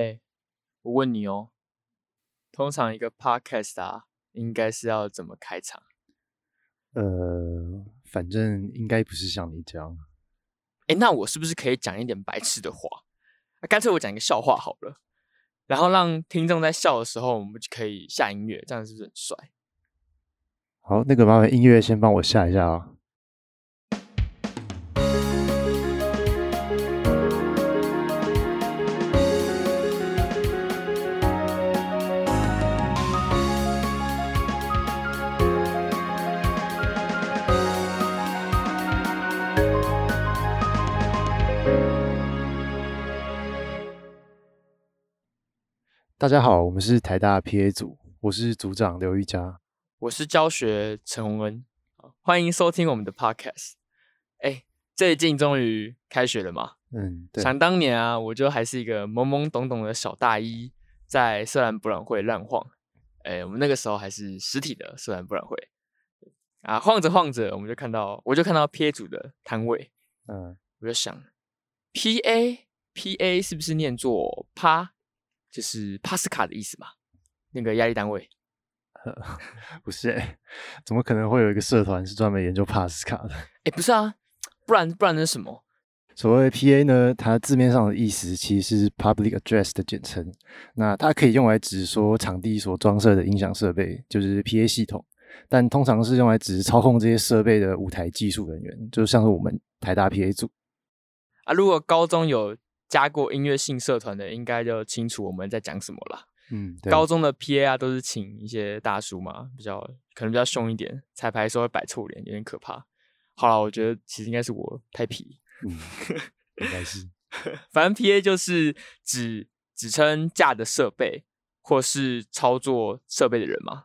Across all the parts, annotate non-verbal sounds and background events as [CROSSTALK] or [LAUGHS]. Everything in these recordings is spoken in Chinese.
哎，我问你哦，通常一个 podcast 啊，应该是要怎么开场？呃，反正应该不是像你这样。哎，那我是不是可以讲一点白痴的话？干脆我讲一个笑话好了，然后让听众在笑的时候，我们就可以下音乐，这样是不是很帅？好，那个麻烦音乐先帮我下一下啊。大家好，我们是台大 PA 组，我是组长刘玉佳，我是教学陈宏恩，欢迎收听我们的 Podcast。哎，最近终于开学了嘛？嗯，想当年啊，我就还是一个懵懵懂懂的小大一，在社兰博览会乱晃。哎，我们那个时候还是实体的社兰博览会啊，晃着晃着，我们就看到，我就看到 PA 组的摊位，嗯，我就想，PA PA 是不是念作趴？就是帕斯卡的意思嘛，那个压力单位，[LAUGHS] 不是哎，怎么可能会有一个社团是专门研究帕斯卡的？[LAUGHS] 哎，不是啊，不然不然那是什么？所谓 PA 呢，它字面上的意思其实是 Public Address 的简称，那它可以用来指说场地所装设的音响设备，就是 PA 系统，但通常是用来指操控这些设备的舞台技术人员，就像是我们台大 PA 组啊。如果高中有。加过音乐性社团的，应该就清楚我们在讲什么了。嗯，高中的 P A 啊，都是请一些大叔嘛，比较可能比较凶一点，彩排的时候会摆臭脸，有点可怕。好了，我觉得其实应该是我太皮。嗯，应该是。[LAUGHS] 反正 P A 就是指指称架的设备或是操作设备的人嘛。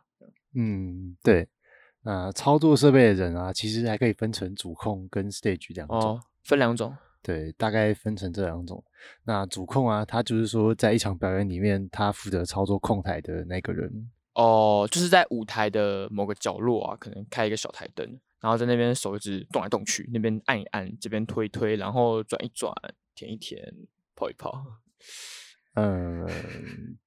嗯，对。那操作设备的人啊，其实还可以分成主控跟 stage 两种。哦，分两种。对，大概分成这两种。那主控啊，他就是说，在一场表演里面，他负责操作控台的那个人。哦，就是在舞台的某个角落啊，可能开一个小台灯，然后在那边手一直动来动去，那边按一按，这边推一推，然后转一转，舔一舔，泡一泡。嗯，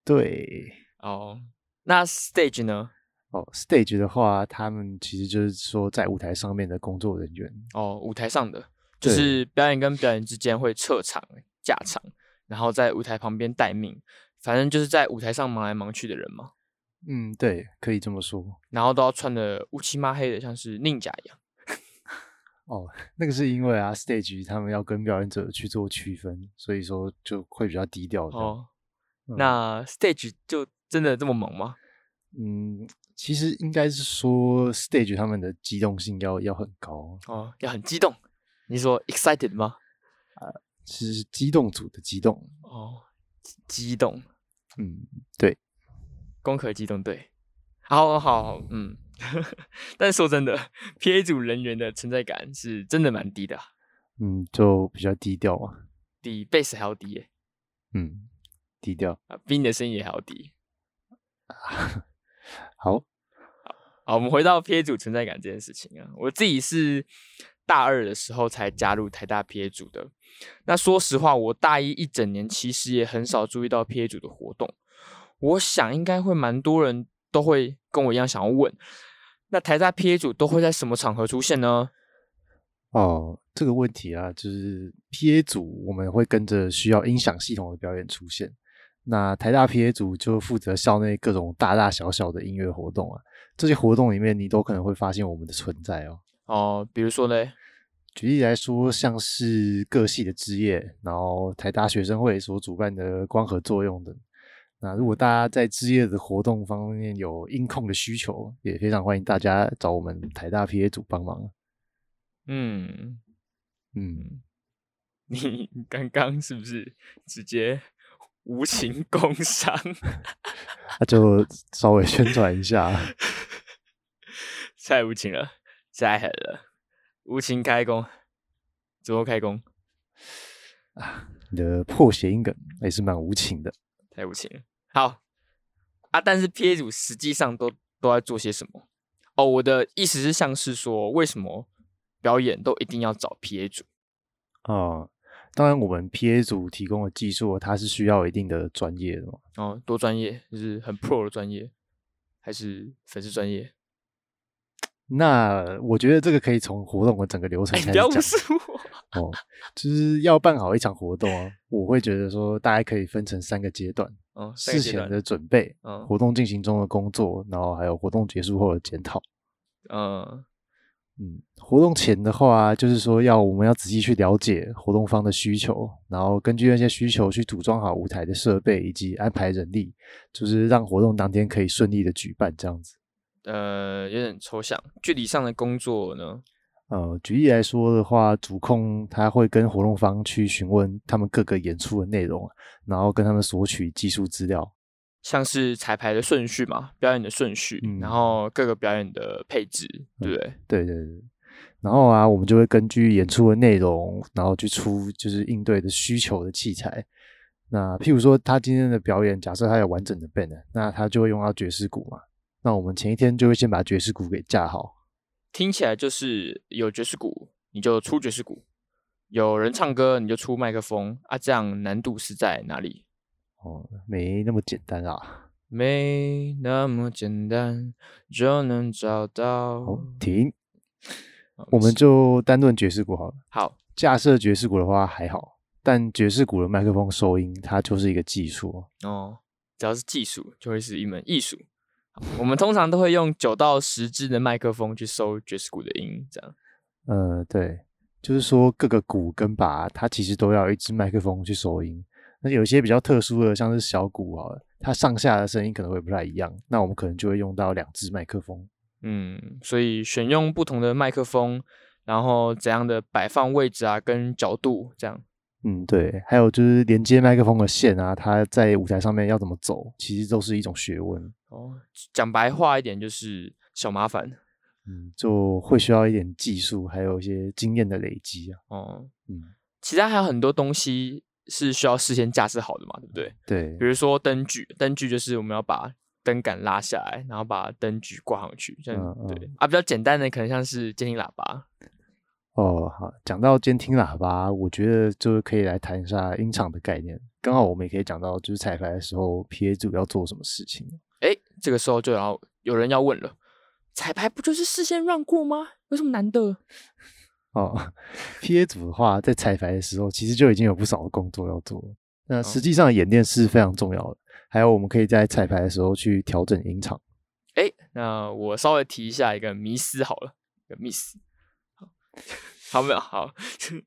对。哦，那 stage 呢？哦，stage 的话，他们其实就是说在舞台上面的工作人员。哦，舞台上的。就是表演跟表演之间会撤场、架场，然后在舞台旁边待命，反正就是在舞台上忙来忙去的人嘛。嗯，对，可以这么说。然后都要穿的乌漆抹黑的，像是宁甲一样。[LAUGHS] 哦，那个是因为啊，stage 他们要跟表演者去做区分，所以说就会比较低调。哦，那 stage 就真的这么猛吗？嗯，其实应该是说 stage 他们的机动性要要很高哦，要很激动。你说 excited 吗？呃，是机动组的机动。哦，机动，嗯，对，攻壳机动队，好好好，嗯，[LAUGHS] 但是说真的，PA 组人员的存在感是真的蛮低的，嗯，就比较低调嘛，比贝斯还要低，嗯，低调。啊，比你的声音也还要低，[LAUGHS] 好，好，我们回到 PA 组存在感这件事情啊，我自己是。大二的时候才加入台大 PA 组的。那说实话，我大一一整年其实也很少注意到 PA 组的活动。我想应该会蛮多人都会跟我一样想要问：那台大 PA 组都会在什么场合出现呢？哦，这个问题啊，就是 PA 组我们会跟着需要音响系统的表演出现。那台大 PA 组就负责校内各种大大小小的音乐活动啊。这些活动里面，你都可能会发现我们的存在哦。哦，比如说呢？举例来说，像是各系的之夜，然后台大学生会所主办的光合作用等。那如果大家在职业的活动方面有音控的需求，也非常欢迎大家找我们台大 PA 组帮忙。嗯嗯，你刚刚是不是直接无情工伤？那就稍微宣传一下，[LAUGHS] 太无情了，太狠了。无情开工，怎么开工啊？你的破谐音梗也是蛮无情的，太无情了。好啊，但是 P A 组实际上都都在做些什么？哦，我的意思是，像是说，为什么表演都一定要找 P A 组？哦，当然，我们 PA 组提供的技术，它是需要一定的专业的嘛。哦，多专业，就是很 pro 的专业，还是粉丝专业？那我觉得这个可以从活动的整个流程开始讲。哦，就是要办好一场活动啊，我会觉得说，大家可以分成三个阶段。嗯，事前的准备，嗯，活动进行中的工作，然后还有活动结束后的检讨。嗯。嗯，活动前的话，就是说要我们要仔细去了解活动方的需求，然后根据那些需求去组装好舞台的设备以及安排人力，就是让活动当天可以顺利的举办这样子。呃，有点抽象，具体上的工作呢？呃，举例来说的话，主控他会跟活动方去询问他们各个演出的内容，然后跟他们索取技术资料。像是彩排的顺序嘛，表演的顺序，然后各个表演的配置，对不对？对对对。然后啊，我们就会根据演出的内容，然后去出就是应对的需求的器材。那譬如说，他今天的表演，假设他有完整的 band，那他就会用到爵士鼓嘛。那我们前一天就会先把爵士鼓给架好。听起来就是有爵士鼓，你就出爵士鼓；有人唱歌，你就出麦克风啊。这样难度是在哪里？哦，没那么简单啊！没那么简单就能找到。停，我们就单论爵士鼓好了。好，架设爵士鼓的话还好，但爵士鼓的麦克风收音，它就是一个技术哦。只要是技术，就会是一门艺术。我们通常都会用九到十支的麦克风去收爵士鼓的音，这样。呃，对，就是说各个鼓跟把，它其实都要一支麦克风去收音。那有一些比较特殊的，像是小鼓啊，它上下的声音可能会不太一样。那我们可能就会用到两支麦克风。嗯，所以选用不同的麦克风，然后怎样的摆放位置啊，跟角度这样。嗯，对。还有就是连接麦克风的线啊，它在舞台上面要怎么走，其实都是一种学问。哦，讲白话一点就是小麻烦。嗯，就会需要一点技术，还有一些经验的累积啊。哦，嗯，其他还有很多东西。是需要事先架设好的嘛，对不对？对，比如说灯具，灯具就是我们要把灯杆拉下来，然后把灯具挂上去，这样对啊。比较简单的可能像是监听喇叭。哦，好，讲到监听喇叭，我觉得就是可以来谈一下音场的概念。刚好我们也可以讲到，就是彩排的时候，PA 组要做什么事情。哎，这个时候就要有人要问了，彩排不就是事先让过吗？有什么难的？[LAUGHS] 哦，P A 组的话，在彩排的时候，其实就已经有不少的工作要做。那实际上演练是非常重要的，还有我们可以在彩排的时候去调整音场。哎，那我稍微提一下一个迷思好了，一个 miss。[LAUGHS] 好没有好，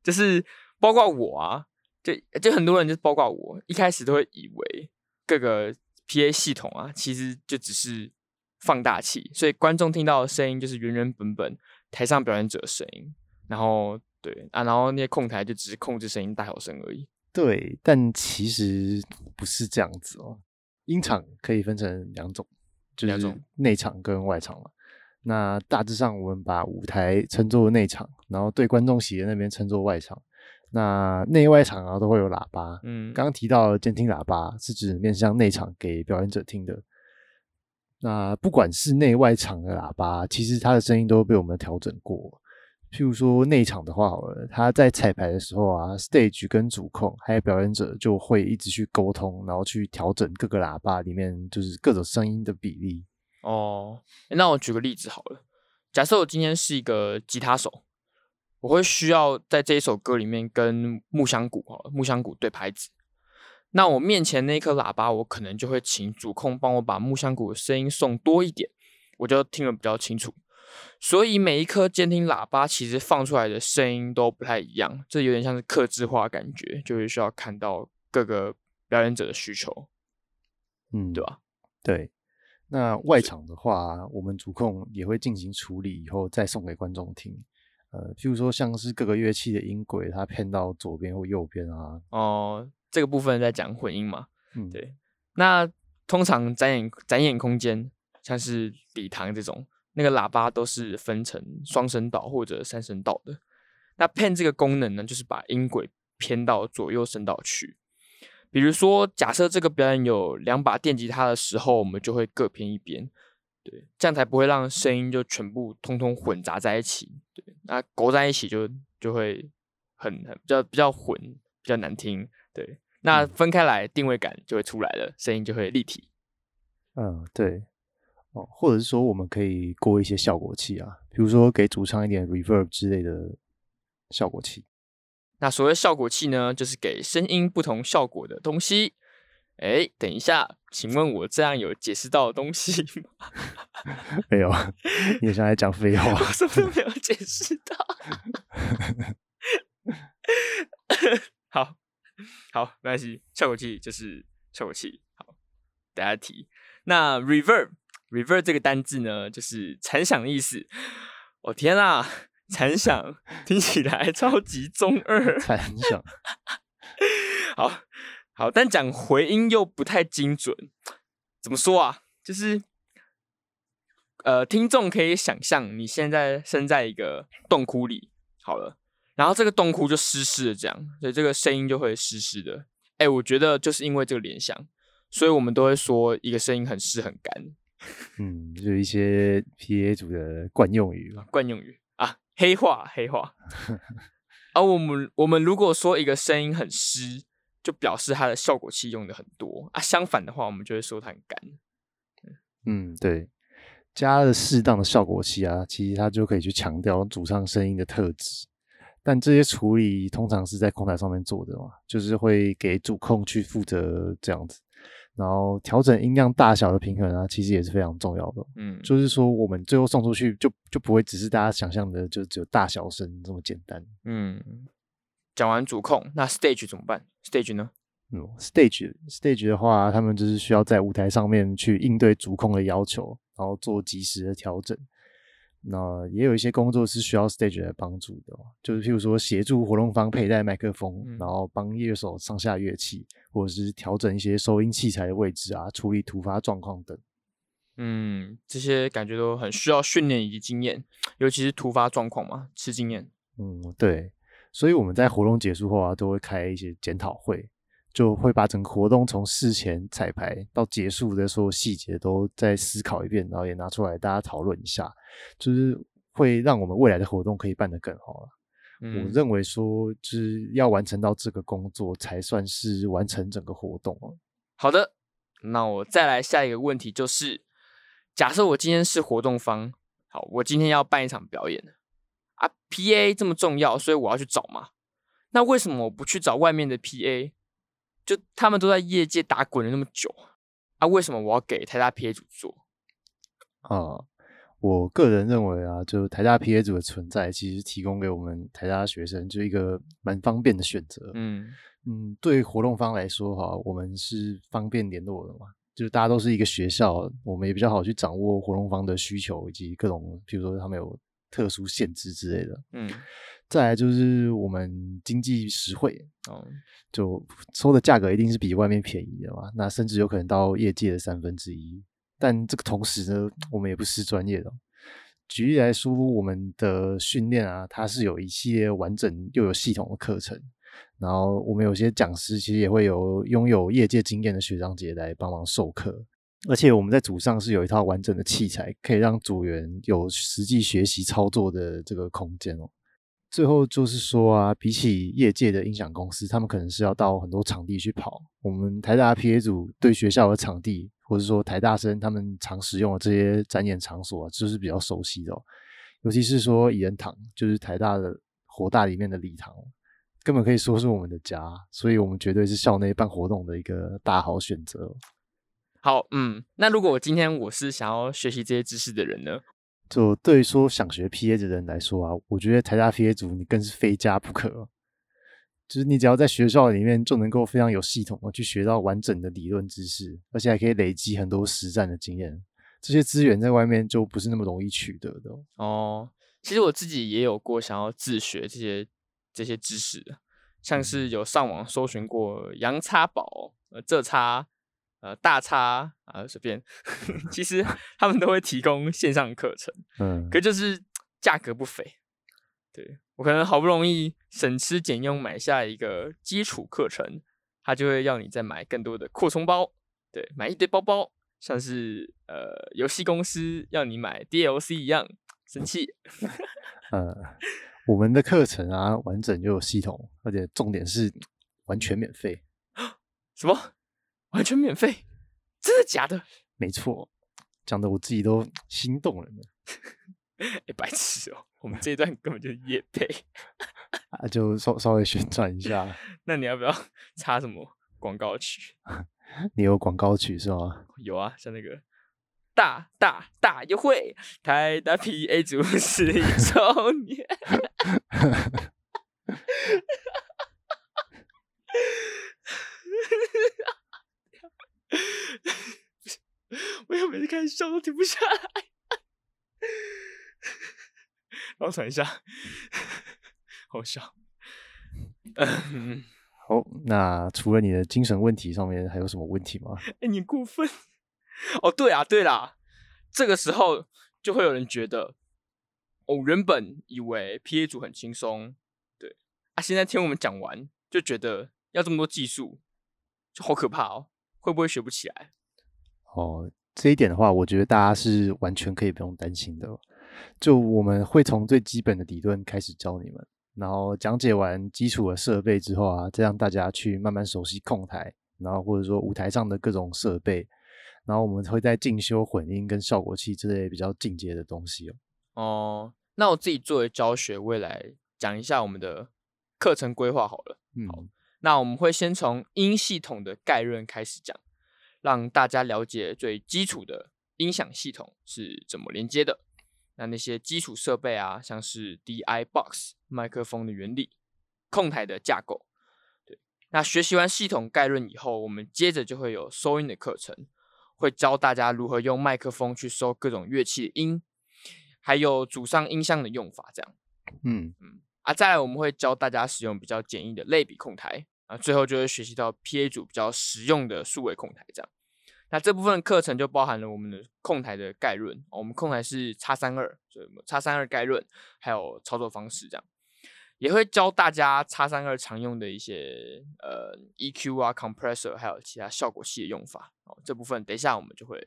就是包括我啊，就就很多人就包括我，一开始都会以为各个 P A 系统啊，其实就只是放大器，所以观众听到的声音就是原原本本台上表演者的声音。然后对啊，然后那些控台就只是控制声音大小声而已。对，但其实不是这样子哦。音场可以分成两种，就是内场跟外场嘛。那大致上，我们把舞台称作内场，然后对观众席的那边称作外场。那内外场啊都会有喇叭。嗯，刚刚提到监听喇叭是指面向内场给表演者听的。那不管是内外场的喇叭，其实它的声音都被我们调整过。譬如说内场的话，好了，他在彩排的时候啊，stage 跟主控还有表演者就会一直去沟通，然后去调整各个喇叭里面就是各种声音的比例。哦，那我举个例子好了，假设我今天是一个吉他手，我会需要在这一首歌里面跟木箱鼓哈木箱鼓对拍子，那我面前那颗喇叭，我可能就会请主控帮我把木箱鼓的声音送多一点，我就听得比较清楚。所以每一颗监听喇叭其实放出来的声音都不太一样，这有点像是克制化感觉，就是需要看到各个表演者的需求，嗯，对吧？对。那外场的话，我们主控也会进行处理，以后再送给观众听。呃，譬如说像是各个乐器的音轨，它偏到左边或右边啊。哦，这个部分在讲混音嘛？嗯，对。那通常展演展演空间，像是礼堂这种。那个喇叭都是分成双声道或者三声道的。那 pan 这个功能呢，就是把音轨偏到左右声道去。比如说，假设这个表演有两把电吉他的时候，我们就会各偏一边，对，这样才不会让声音就全部通通混杂在一起。对，那勾在一起就就会很很比较比较混，比较难听。对，那分开来定位感就会出来了，声音就会立体。嗯，对。哦，或者是说我们可以过一些效果器啊，比如说给主唱一点 reverb 之类的效果器。那所谓效果器呢，就是给声音不同效果的东西。哎，等一下，请问我这样有解释到的东西吗？[LAUGHS] 没有，你像在讲废话。我什么都没有解释到。[LAUGHS] 好好，没关系，效果器就是效果器。好，大家提。那 reverb，reverb 这个单字呢，就是残响的意思。我天啊，残响听起来超级中二。[LAUGHS] 残响。[LAUGHS] 好。好，但讲回音又不太精准，怎么说啊？就是，呃，听众可以想象你现在身在一个洞窟里，好了，然后这个洞窟就湿湿的，这样，所以这个声音就会湿湿的。哎，我觉得就是因为这个联想，所以我们都会说一个声音很湿很干。[LAUGHS] 嗯，就一些 PA 组的惯用语吧，惯用语啊，黑化黑化。而 [LAUGHS] 我们我们如果说一个声音很湿。就表示它的效果器用的很多啊，相反的话，我们就会说它很干。嗯，对，加了适当的效果器啊，其实它就可以去强调主唱声音的特质。但这些处理通常是在控台上面做的嘛，就是会给主控去负责这样子，然后调整音量大小的平衡啊，其实也是非常重要的。嗯，就是说我们最后送出去就就不会只是大家想象的就只有大小声这么简单。嗯。讲完主控，那 stage 怎么办？stage 呢？嗯，stage stage 的话，他们就是需要在舞台上面去应对主控的要求，然后做及时的调整。那也有一些工作是需要 stage 来帮助的，就是譬如说协助活动方佩戴麦克风，然后帮乐手上下乐器，或者是调整一些收音器材的位置啊，处理突发状况等。嗯，这些感觉都很需要训练以及经验，尤其是突发状况嘛，吃经验。嗯，对。所以我们在活动结束后啊，都会开一些检讨会，就会把整个活动从事前彩排到结束的所有细节都再思考一遍，然后也拿出来大家讨论一下，就是会让我们未来的活动可以办得更好了。我认为说，就是要完成到这个工作，才算是完成整个活动哦。好的，那我再来下一个问题，就是假设我今天是活动方，好，我今天要办一场表演。啊，P.A. 这么重要，所以我要去找嘛。那为什么我不去找外面的 P.A.？就他们都在业界打滚了那么久，啊，为什么我要给台大 P.A. 组做？啊，我个人认为啊，就台大 P.A. 组的存在，其实提供给我们台大学生就一个蛮方便的选择。嗯嗯，对活动方来说哈，我们是方便联络的嘛，就是大家都是一个学校，我们也比较好去掌握活动方的需求以及各种，比如说他们有。特殊限制之类的，嗯，再来就是我们经济实惠，哦，就收的价格一定是比外面便宜的嘛，那甚至有可能到业界的三分之一。但这个同时呢，我们也不是专业的。举例来说，我们的训练啊，它是有一系列完整又有系统的课程，然后我们有些讲师其实也会有拥有业界经验的学长姐来帮忙授课。而且我们在组上是有一套完整的器材，可以让组员有实际学习操作的这个空间哦。最后就是说啊，比起业界的音响公司，他们可能是要到很多场地去跑。我们台大 PA 组对学校的场地，或者说台大生他们常使用的这些展演场所啊，就是比较熟悉的。尤其是说怡人堂，就是台大的活大里面的礼堂，根本可以说是我们的家，所以我们绝对是校内办活动的一个大好选择。好，嗯，那如果我今天我是想要学习这些知识的人呢？就对于说想学 P A 的人来说啊，我觉得台大 P A 组你更是非加不可。就是你只要在学校里面就能够非常有系统的去学到完整的理论知识，而且还可以累积很多实战的经验。这些资源在外面就不是那么容易取得的哦。其实我自己也有过想要自学这些这些知识，像是有上网搜寻过杨叉宝，呃，这叉。呃，大差啊，随便，[LAUGHS] 其实 [LAUGHS] 他们都会提供线上课程，嗯，可就是价格不菲。对我可能好不容易省吃俭用买下一个基础课程，他就会要你再买更多的扩充包，对，买一堆包包，像是呃游戏公司要你买 DLC 一样，生气。[LAUGHS] 呃，我们的课程啊，完整又有系统，而且重点是。完全免费。[GASPS] 什么？完全免费？真的假的？没错，讲的我自己都心动了呢。[LAUGHS] 哎，白痴哦！我们这一段根本就是夜配 [LAUGHS] 啊，就稍稍微宣传一下。[LAUGHS] 那你要不要插什么广告曲？你有广告曲是吗？有啊，像那个大大大优惠，台大 PA 组十一周年。[LAUGHS] 我有每次开始笑都停不下来，[LAUGHS] 然后喘一下，[LAUGHS] 好笑。嗯好，那除了你的精神问题上面，还有什么问题吗？哎，你过分。哦，对啊，对啦，这个时候就会有人觉得，哦，原本以为 P A 组很轻松，对啊，现在听我们讲完，就觉得要这么多技术，就好可怕哦，会不会学不起来？哦，这一点的话，我觉得大家是完全可以不用担心的。就我们会从最基本的理论开始教你们，然后讲解完基础的设备之后啊，再让大家去慢慢熟悉控台，然后或者说舞台上的各种设备，然后我们会在进修混音跟效果器之类比较进阶的东西哦。哦，那我自己作为教学，未来讲一下我们的课程规划好了。嗯，好，那我们会先从音系统的概论开始讲。让大家了解最基础的音响系统是怎么连接的。那那些基础设备啊，像是 DI box 麦克风的原理、控台的架构。对，那学习完系统概论以后，我们接着就会有收音的课程，会教大家如何用麦克风去收各种乐器的音，还有主上音箱的用法。这样，嗯嗯。啊，再来我们会教大家使用比较简易的类比控台。啊，最后就会学习到 PA 组比较实用的数位控台，这样。那这部分课程就包含了我们的控台的概论，我们控台是叉三二，所以叉三二概论，还有操作方式，这样。也会教大家叉三二常用的一些呃 EQ 啊、compressor，还有其他效果器的用法。哦，这部分等一下我们就会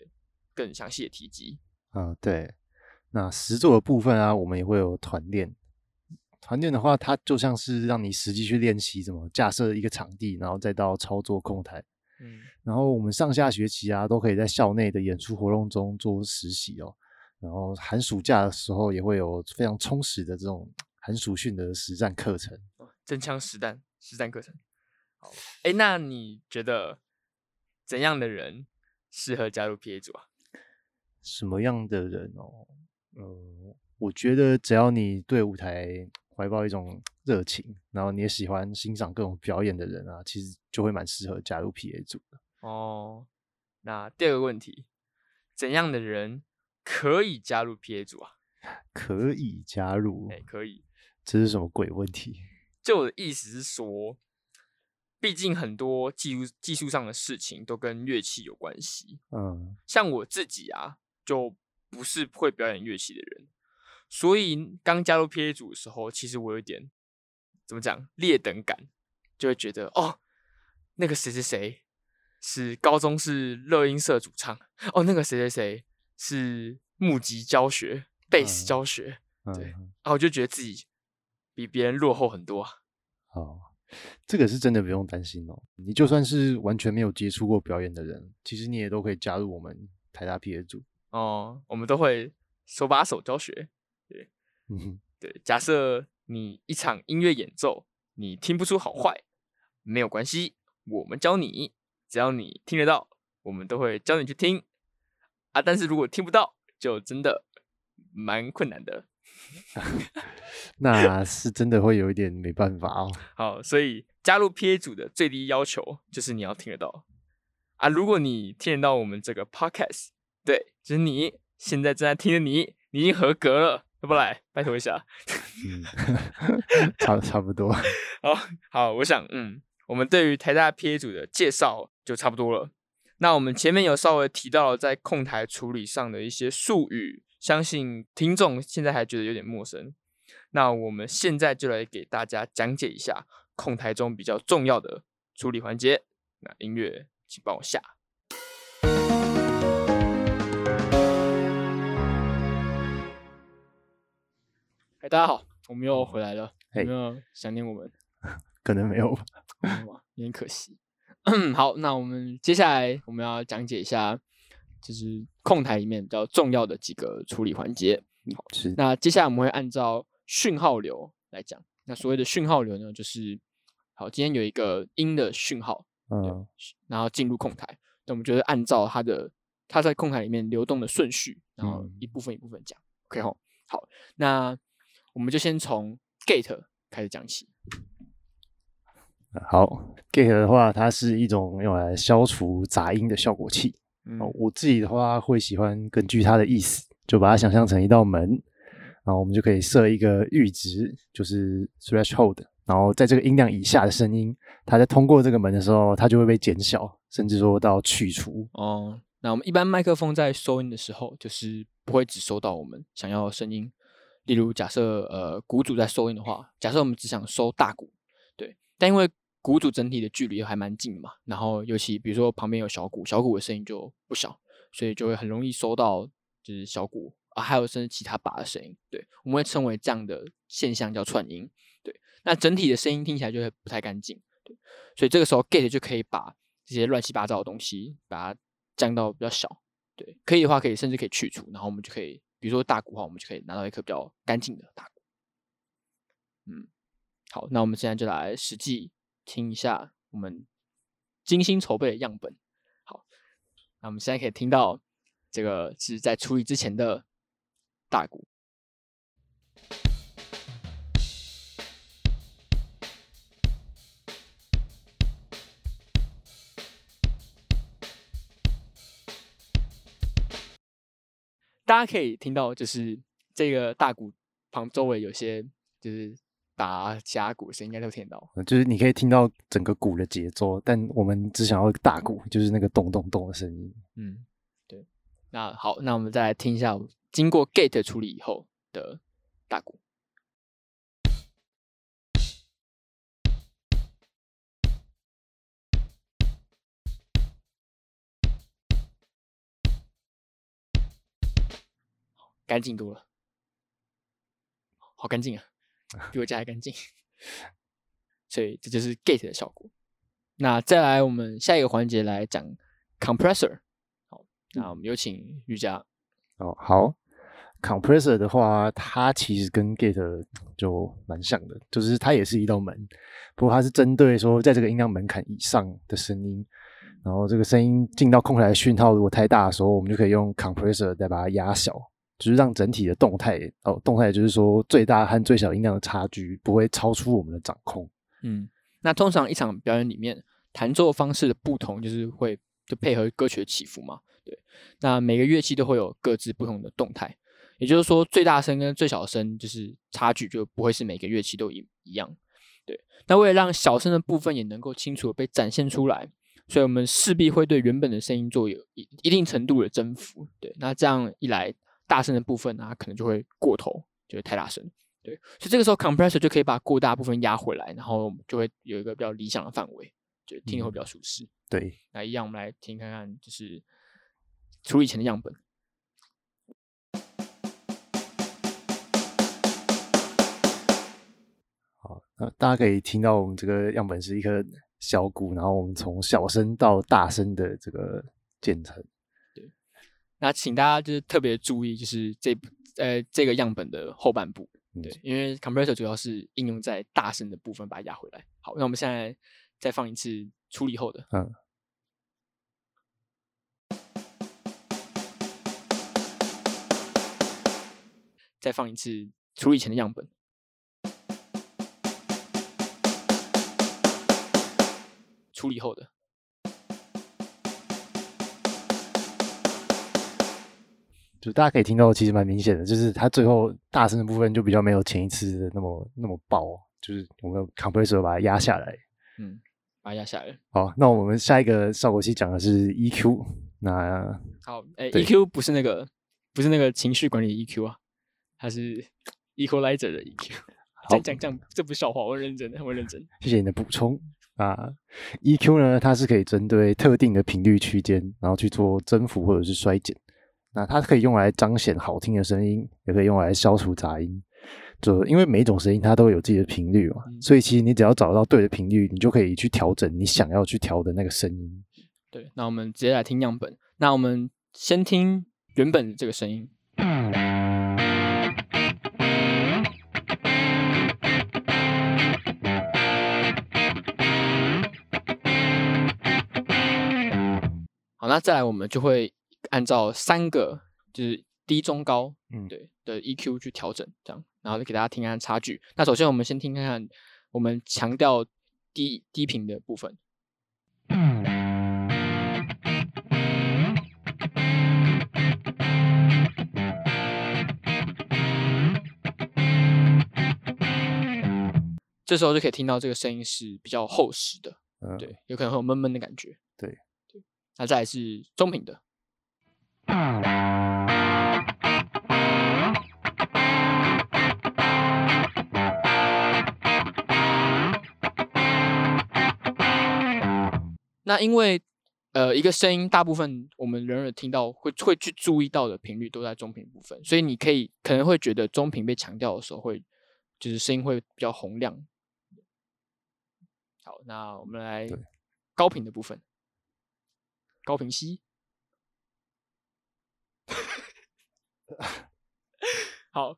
更详细的提及。嗯，对。那实作的部分啊，我们也会有团练。团练的话，它就像是让你实际去练习怎么架设一个场地，然后再到操作控台。嗯，然后我们上下学期啊，都可以在校内的演出活动中做实习哦。然后寒暑假的时候，也会有非常充实的这种寒暑训的实战课程，真枪实弹实战课程。好，哎，那你觉得怎样的人适合加入 PA 组啊？什么样的人哦？呃，我觉得只要你对舞台。怀抱一种热情，然后你也喜欢欣赏各种表演的人啊，其实就会蛮适合加入 PA 组的哦。那第二个问题，怎样的人可以加入 PA 组啊？[LAUGHS] 可以加入？哎，可以。这是什么鬼问题？[LAUGHS] 就我的意思是说，毕竟很多技术技术上的事情都跟乐器有关系。嗯，像我自己啊，就不是会表演乐器的人。所以刚加入 PA 组的时候，其实我有点怎么讲劣等感，就会觉得哦，那个谁谁谁是高中是乐音社主唱，哦，那个谁谁谁是木吉教学、贝斯教学，对，然后我就觉得自己比别人落后很多。哦，这个是真的不用担心哦，你就算是完全没有接触过表演的人，其实你也都可以加入我们台大 PA 组哦，我们都会手把手教学。对，嗯，对。假设你一场音乐演奏，你听不出好坏，没有关系，我们教你，只要你听得到，我们都会教你去听啊。但是如果听不到，就真的蛮困难的。[LAUGHS] 那是真的会有一点没办法哦。好，所以加入 PA 组的最低要求就是你要听得到啊。如果你听得到我们这个 Podcast，对，就是你现在正在听的你，你已经合格了。不来，拜托一下。嗯，[LAUGHS] 差差不多。好好，我想，嗯，我们对于台大 PA 组的介绍就差不多了。那我们前面有稍微提到了在控台处理上的一些术语，相信听众现在还觉得有点陌生。那我们现在就来给大家讲解一下控台中比较重要的处理环节。那音乐，请帮我下。大家好，我们又回来了，有没有想念我们？可能没有吧，[LAUGHS] 有点可惜。[CLEARS THROAT] 好，那我们接下来我们要讲解一下，就是控台里面比较重要的几个处理环节。好，是。那接下来我们会按照讯号流来讲。那所谓的讯号流呢，就是好，今天有一个音的讯号，嗯，然后进入控台，那我们就是按照它的它在控台里面流动的顺序，然后一部分一部分讲。OK 吼，好，那我们就先从 gate 开始讲起。好，gate 的话，它是一种用来消除杂音的效果器。哦，我自己的话会喜欢根据它的意思，就把它想象成一道门，然后我们就可以设一个阈值，就是 threshold，然后在这个音量以下的声音，它在通过这个门的时候，它就会被减小，甚至说到去除。哦，那我们一般麦克风在收音的时候，就是不会只收到我们想要的声音。例如，假设呃鼓组在收音的话，假设我们只想收大鼓，对，但因为鼓组整体的距离还蛮近嘛，然后尤其比如说旁边有小鼓，小鼓的声音就不小，所以就会很容易收到就是小鼓啊，还有甚至其他把的声音。对，我们会称为这样的现象叫串音。对，那整体的声音听起来就会不太干净。对，所以这个时候 gate 就可以把这些乱七八糟的东西把它降到比较小。对，可以的话可以甚至可以去除，然后我们就可以比如说大鼓的话，我们就可以拿到一颗比较干净的大鼓。嗯，好，那我们现在就来实际。听一下我们精心筹备的样本。好，那我们现在可以听到这个是在处理之前的大鼓。大家可以听到，就是这个大鼓旁周围有些就是。打其他鼓声应该都听到，就是你可以听到整个鼓的节奏，但我们只想要大鼓，就是那个咚咚咚的声音。嗯，对。那好，那我们再来听一下经过 gate 处理以后的大鼓，干净多了，好干净啊！比我家还干净，[LAUGHS] 所以这就是 gate 的效果。那再来，我们下一个环节来讲 compressor。好，那我们有请瑜伽。哦，好，compressor 的话，它其实跟 gate 就蛮像的，就是它也是一道门，不过它是针对说在这个音量门槛以上的声音，然后这个声音进到控台的讯号如果太大的时候，我们就可以用 compressor 再把它压小。就是让整体的动态哦，动态就是说最大和最小音量的差距不会超出我们的掌控。嗯，那通常一场表演里面弹奏方式的不同，就是会就配合歌曲的起伏嘛。对，那每个乐器都会有各自不同的动态，也就是说最大声跟最小声就是差距就不会是每个乐器都一一样。对，那为了让小声的部分也能够清楚的被展现出来，所以我们势必会对原本的声音做有一一定程度的增幅。对，那这样一来。大声的部分啊，可能就会过头，就会太大声。对，所以这个时候 compressor 就可以把过大部分压回来，然后就会有一个比较理想的范围，就听会比较舒适。对，那一样我们来听看看，就是处理前的样本。好，那大家可以听到我们这个样本是一颗小鼓，然后我们从小声到大声的这个渐层。那请大家就是特别注意，就是这呃这个样本的后半部，对，因为 compressor 主要是应用在大声的部分，把它压回来。好，那我们现在再放一次处理后的，嗯，再放一次处理前的样本，处理后的。就大家可以听到，其实蛮明显的，就是它最后大声的部分就比较没有前一次的那么那么爆，就是我们 compressor 把它压下来，嗯，把它压下来。好，那我们下一个效果器讲的是 EQ。那好，哎，EQ 不是那个不是那个情绪管理 EQ 啊，它是 equalizer 的 EQ。[LAUGHS] 讲讲讲，这不是笑话，我认真的，我认真。谢谢你的补充啊，EQ 呢，它是可以针对特定的频率区间，然后去做增幅或者是衰减。那它可以用来彰显好听的声音，也可以用来消除杂音。就因为每一种声音它都有自己的频率嘛，所以其实你只要找到对的频率，你就可以去调整你想要去调的那个声音。对，那我们直接来听样本。那我们先听原本的这个声音。好，那再来我们就会按照三个就是低、中、高，嗯，对的 EQ 去调整，这样，然后就给大家听看差距。那首先我们先听看看，我们强调低低频的部分。这时候就可以听到这个声音是比较厚实的，对，有可能会有闷闷的感觉，对。那再是中频的，那因为呃一个声音大部分我们人耳听到会会去注意到的频率都在中频部分，所以你可以可能会觉得中频被强调的时候会就是声音会比较洪亮。好，那我们来高频的部分。高频吸，[LAUGHS] 好。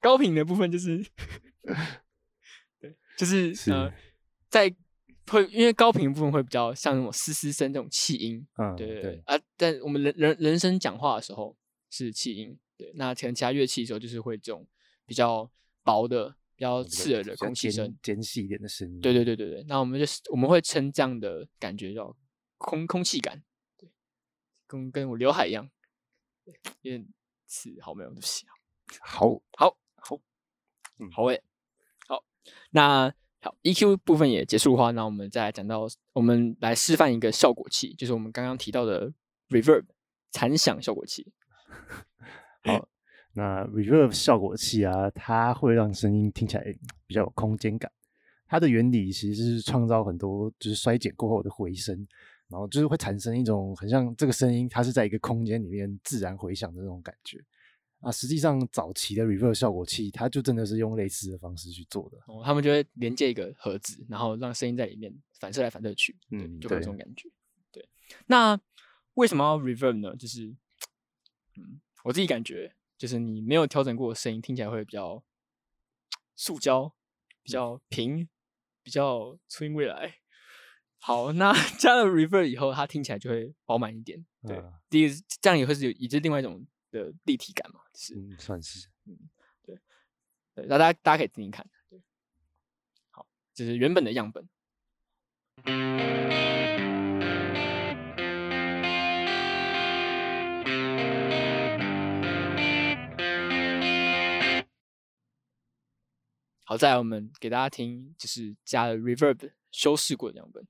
高频的部分就是，[LAUGHS] 对，就是呃，在会因为高频部分会比较像那种嘶嘶声这种气音，嗯，对对对啊，但我们人人人声讲话的时候。是气音，对，那可能其他乐器的时候就是会这种比较薄的、比较刺耳的空气声，尖细一点的声音。对对对对对，那我们就是我们会称这样的感觉叫空空气感，对，跟跟我刘海一样，有点刺，好没有对不起啊。[LAUGHS] 好，好，好，嗯，好诶，好，那好，EQ 部分也结束的话，那我们再来讲到，我们来示范一个效果器，就是我们刚刚提到的 Reverb 残响效果器。[LAUGHS] 好，那 reverb 效果器啊，它会让声音听起来比较有空间感。它的原理其实是创造很多就是衰减过后的回声，然后就是会产生一种很像这个声音，它是在一个空间里面自然回响的那种感觉。啊，实际上早期的 reverb 效果器，它就真的是用类似的方式去做的。哦，他们就会连接一个盒子，然后让声音在里面反射来反射去，嗯，就会有这种感觉。对，那为什么要 reverb 呢？就是。嗯，我自己感觉就是你没有调整过的声音，听起来会比较塑胶，比较平，比较初音未来。好，那 [LAUGHS] 加了 reverb 以后，它听起来就会饱满一点。对，第一个这样也会是有，也是另外一种的立体感嘛，是算是，嗯，对，对，那大家大家可以听听看。对，好，这是原本的样本。好在我们给大家听，就是加了 reverb 修饰过的样本。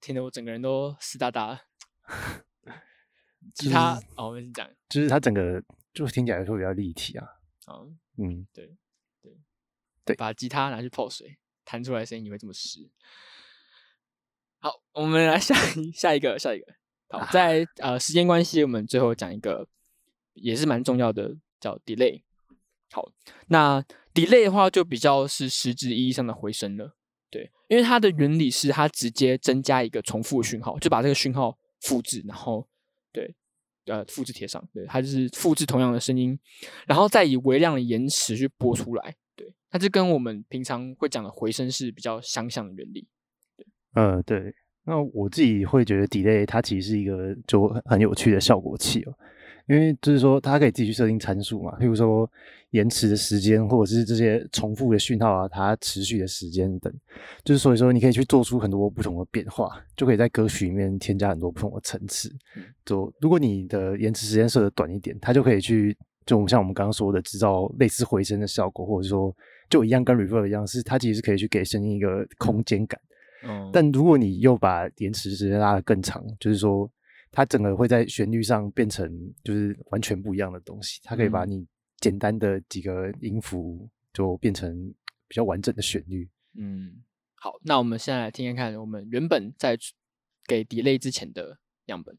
听得我整个人都湿哒哒。[LAUGHS] 吉他哦，我们讲，就是它整个就听起来会比较立体啊。嗯嗯，对对对，把吉他拿去泡水。弹出来声音也会这么湿。好，我们来下一下一个，下一个。好，在呃时间关系，我们最后讲一个也是蛮重要的，叫 delay。好，那 delay 的话就比较是实质意义上的回声了。对，因为它的原理是它直接增加一个重复讯号，就把这个讯号复制，然后对，呃，复制贴上。对，它就是复制同样的声音，然后再以微量的延迟去播出来。对它就跟我们平常会讲的回声是比较相像的原理。对，呃，对。那我自己会觉得 delay 它其实是一个就很有趣的效果器哦，因为就是说它可以自己去设定参数嘛，譬如说延迟的时间，或者是这些重复的讯号啊，它持续的时间等，就是所以说你可以去做出很多不同的变化，就可以在歌曲里面添加很多不同的层次。就如果你的延迟时间设的短一点，它就可以去就像我们刚刚说的制造类似回声的效果，或者说。就一样跟 reverb 一样，是它其实是可以去给声音一个空间感，嗯，但如果你又把延迟时间拉得更长，就是说它整个会在旋律上变成就是完全不一样的东西。它可以把你简单的几个音符就变成比较完整的旋律。嗯，好，那我们现在来听听看，我们原本在给 delay 之前的样本。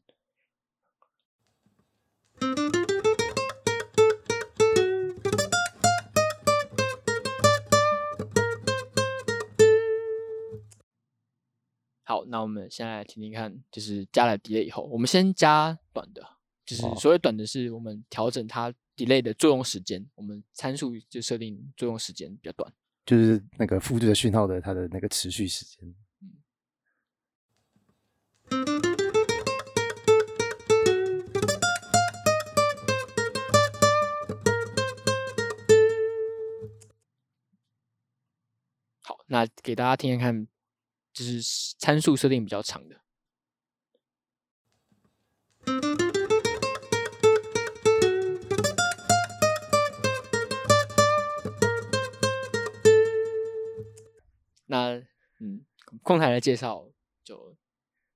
那我们现在来听听看，就是加了 delay 以后，我们先加短的，就是所谓短的是我们调整它 delay 的作用时间，我们参数就设定作用时间比较短，就是那个复制的讯号的它的那个持续时间。好，那给大家听听看。就是参数设定比较长的。那嗯，控台的介绍就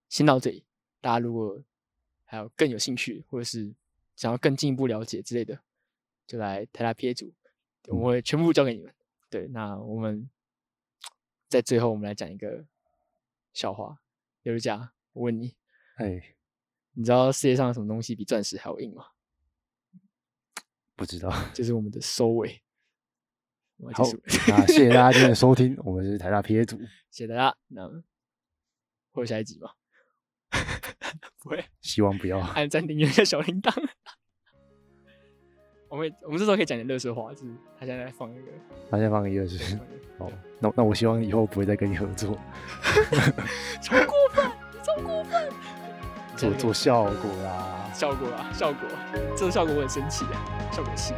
先到这里。大家如果还有更有兴趣，或者是想要更进一步了解之类的，就来台大 P A 组，我会全部交给你们。对，那我们在最后，我们来讲一个。笑话，刘佳，我问你，哎，你知道世界上什么东西比钻石还要硬吗？不知道，就是我们的收尾。[LAUGHS] 好，那谢谢大家今天的收听，我们是台大 P A 组，[LAUGHS] 谢谢大家。那会有下一集吗？[LAUGHS] 不会，希望不要。按暂停，一下小铃铛。我们我们这时候可以讲点乐色话，就是他现在放一个，他现在放一个是哦，那那我希望以后不会再跟你合作，[LAUGHS] 超过分，超过分，做做效果啦，效果啊，效果，这个效果我很生气啊，效果器。